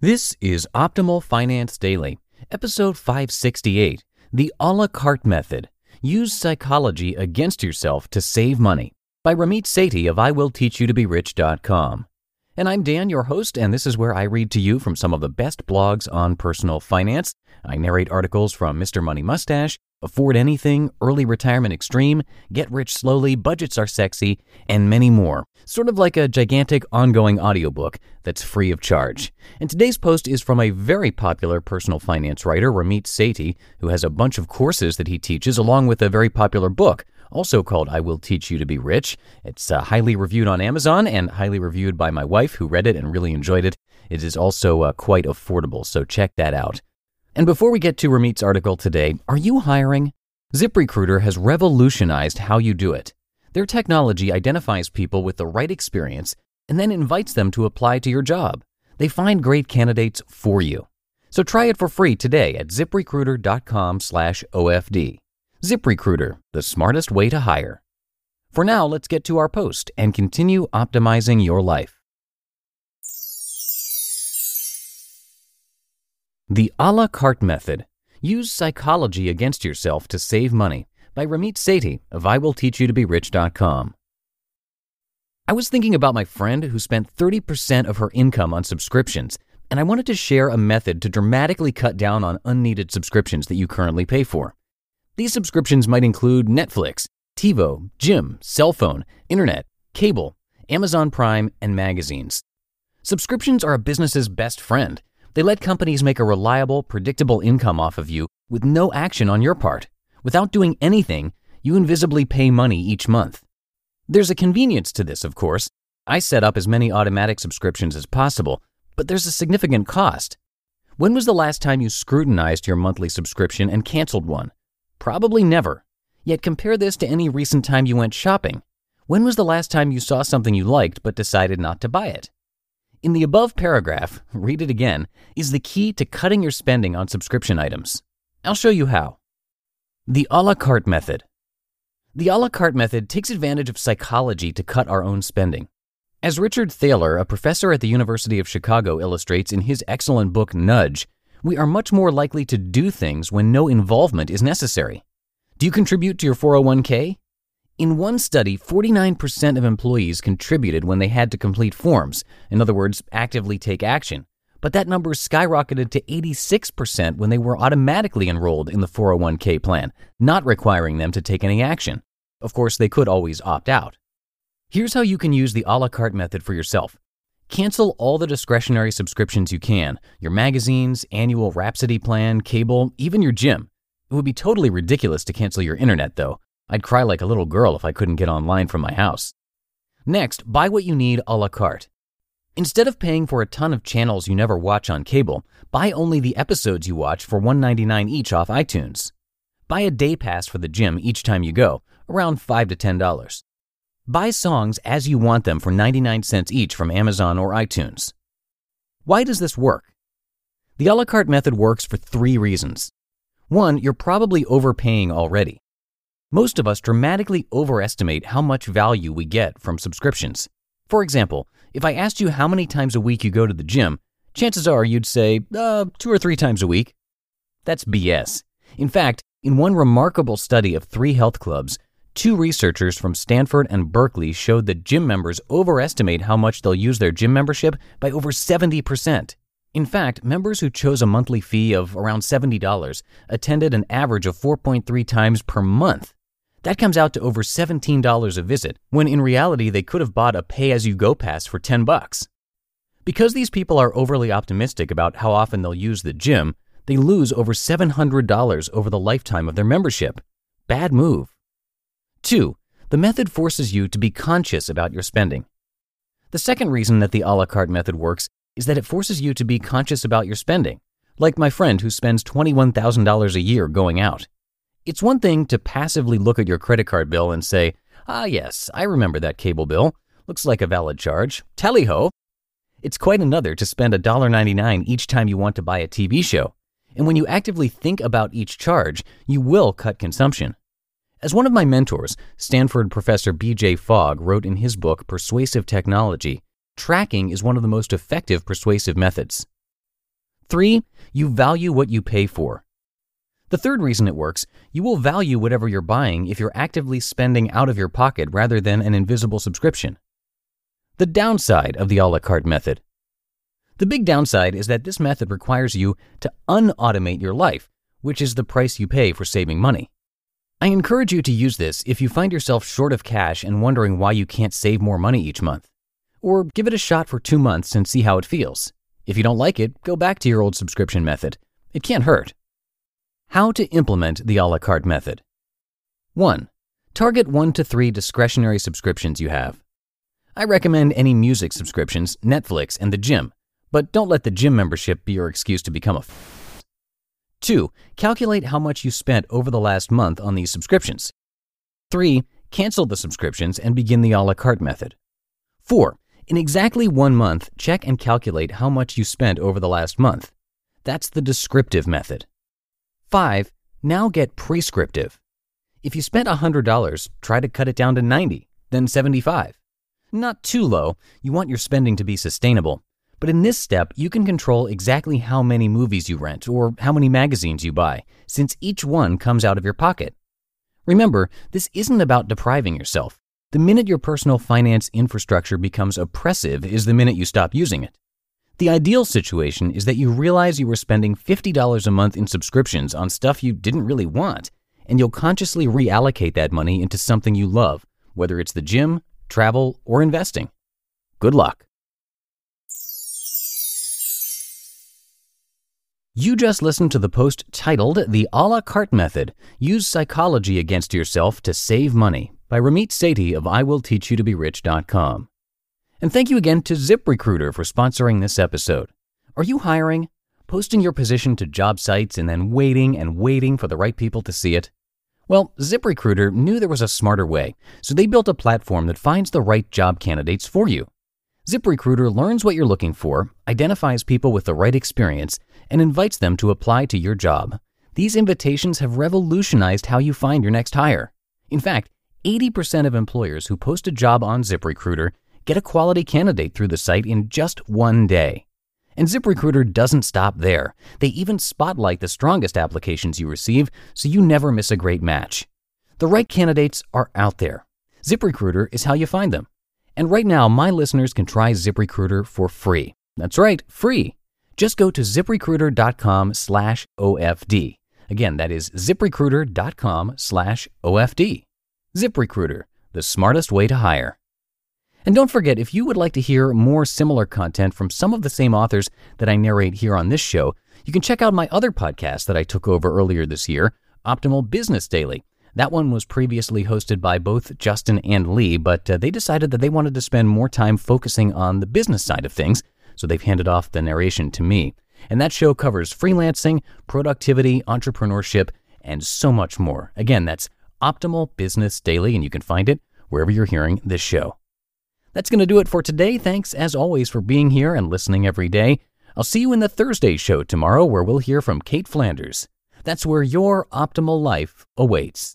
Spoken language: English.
This is Optimal Finance Daily, episode 568 The a la carte Method Use Psychology Against Yourself to Save Money by Ramit Sethi of IWillTeachYouToBeRich.com. And I'm Dan, your host, and this is where I read to you from some of the best blogs on personal finance. I narrate articles from Mr. Money Mustache, Afford Anything, Early Retirement Extreme, Get Rich Slowly, Budgets Are Sexy, and many more. Sort of like a gigantic ongoing audiobook that's free of charge. And today's post is from a very popular personal finance writer, Ramit Sethi, who has a bunch of courses that he teaches along with a very popular book, also called I Will Teach You to Be Rich. It's uh, highly reviewed on Amazon and highly reviewed by my wife, who read it and really enjoyed it. It is also uh, quite affordable, so check that out. And before we get to Ramit's article today, are you hiring? ZipRecruiter has revolutionized how you do it. Their technology identifies people with the right experience and then invites them to apply to your job. They find great candidates for you. So try it for free today at ziprecruiter.com/ofd. ZipRecruiter, the smartest way to hire. For now, let's get to our post and continue optimizing your life. The a la carte method. Use psychology against yourself to save money by Ramit Sethi of IWillTeachYouToBeRich.com. I was thinking about my friend who spent 30% of her income on subscriptions, and I wanted to share a method to dramatically cut down on unneeded subscriptions that you currently pay for. These subscriptions might include Netflix, TiVo, gym, cell phone, internet, cable, Amazon Prime, and magazines. Subscriptions are a business's best friend they let companies make a reliable, predictable income off of you with no action on your part. Without doing anything, you invisibly pay money each month. There's a convenience to this, of course. I set up as many automatic subscriptions as possible, but there's a significant cost. When was the last time you scrutinized your monthly subscription and canceled one? Probably never. Yet compare this to any recent time you went shopping. When was the last time you saw something you liked but decided not to buy it? In the above paragraph, read it again, is the key to cutting your spending on subscription items. I'll show you how. The a la carte method. The a la carte method takes advantage of psychology to cut our own spending. As Richard Thaler, a professor at the University of Chicago, illustrates in his excellent book Nudge, we are much more likely to do things when no involvement is necessary. Do you contribute to your 401k? In one study, 49% of employees contributed when they had to complete forms, in other words, actively take action. But that number skyrocketed to 86% when they were automatically enrolled in the 401k plan, not requiring them to take any action. Of course, they could always opt out. Here's how you can use the a la carte method for yourself. Cancel all the discretionary subscriptions you can your magazines, annual Rhapsody plan, cable, even your gym. It would be totally ridiculous to cancel your internet, though. I'd cry like a little girl if I couldn't get online from my house. Next, buy what you need a la carte. Instead of paying for a ton of channels you never watch on cable, buy only the episodes you watch for $1.99 each off iTunes. Buy a day pass for the gym each time you go, around 5 to $10. Buy songs as you want them for 99 cents each from Amazon or iTunes. Why does this work? The a la carte method works for three reasons. One, you're probably overpaying already. Most of us dramatically overestimate how much value we get from subscriptions. For example, if I asked you how many times a week you go to the gym, chances are you'd say, uh, two or three times a week. That's BS. In fact, in one remarkable study of three health clubs, two researchers from Stanford and Berkeley showed that gym members overestimate how much they'll use their gym membership by over 70%. In fact, members who chose a monthly fee of around $70 attended an average of 4.3 times per month. That comes out to over $17 a visit, when in reality they could have bought a pay-as-you-go pass for 10 bucks. Because these people are overly optimistic about how often they'll use the gym, they lose over $700 over the lifetime of their membership. Bad move. 2. The method forces you to be conscious about your spending. The second reason that the a la carte method works is that it forces you to be conscious about your spending, like my friend who spends $21,000 a year going out. It's one thing to passively look at your credit card bill and say, ah, yes, I remember that cable bill. Looks like a valid charge. Tally ho! It's quite another to spend $1.99 each time you want to buy a TV show. And when you actively think about each charge, you will cut consumption. As one of my mentors, Stanford professor B.J. Fogg, wrote in his book Persuasive Technology, tracking is one of the most effective persuasive methods. Three, you value what you pay for. The third reason it works, you will value whatever you're buying if you're actively spending out of your pocket rather than an invisible subscription. The downside of the a la carte method. The big downside is that this method requires you to unautomate your life, which is the price you pay for saving money. I encourage you to use this if you find yourself short of cash and wondering why you can't save more money each month. Or give it a shot for two months and see how it feels. If you don't like it, go back to your old subscription method. It can't hurt. How to implement the a la carte method. 1. Target 1 to 3 discretionary subscriptions you have. I recommend any music subscriptions, Netflix, and the gym, but don't let the gym membership be your excuse to become a f- 2. Calculate how much you spent over the last month on these subscriptions. 3. Cancel the subscriptions and begin the a la carte method. 4. In exactly one month, check and calculate how much you spent over the last month. That's the descriptive method. 5. Now get prescriptive. If you spent $100, try to cut it down to 90, then 75. Not too low, you want your spending to be sustainable, but in this step, you can control exactly how many movies you rent or how many magazines you buy, since each one comes out of your pocket. Remember, this isn't about depriving yourself. The minute your personal finance infrastructure becomes oppressive is the minute you stop using it. The ideal situation is that you realize you were spending $50 a month in subscriptions on stuff you didn't really want, and you'll consciously reallocate that money into something you love, whether it's the gym, travel, or investing. Good luck. You just listened to the post titled The a la carte Method Use Psychology Against Yourself to Save Money by Ramit Sethi of IWillTeachYouToBeRich.com. And thank you again to ZipRecruiter for sponsoring this episode. Are you hiring? Posting your position to job sites and then waiting and waiting for the right people to see it? Well, ZipRecruiter knew there was a smarter way, so they built a platform that finds the right job candidates for you. ZipRecruiter learns what you're looking for, identifies people with the right experience, and invites them to apply to your job. These invitations have revolutionized how you find your next hire. In fact, 80% of employers who post a job on ZipRecruiter get a quality candidate through the site in just one day. And ZipRecruiter doesn't stop there. They even spotlight the strongest applications you receive so you never miss a great match. The right candidates are out there. ZipRecruiter is how you find them. And right now, my listeners can try ZipRecruiter for free. That's right, free. Just go to ziprecruiter.com slash OFD. Again, that is ziprecruiter.com slash OFD. ZipRecruiter, the smartest way to hire. And don't forget, if you would like to hear more similar content from some of the same authors that I narrate here on this show, you can check out my other podcast that I took over earlier this year, Optimal Business Daily. That one was previously hosted by both Justin and Lee, but uh, they decided that they wanted to spend more time focusing on the business side of things, so they've handed off the narration to me. And that show covers freelancing, productivity, entrepreneurship, and so much more. Again, that's Optimal Business Daily, and you can find it wherever you're hearing this show. That's going to do it for today. Thanks, as always, for being here and listening every day. I'll see you in the Thursday show tomorrow, where we'll hear from Cait Flanders. That's where your optimal life awaits.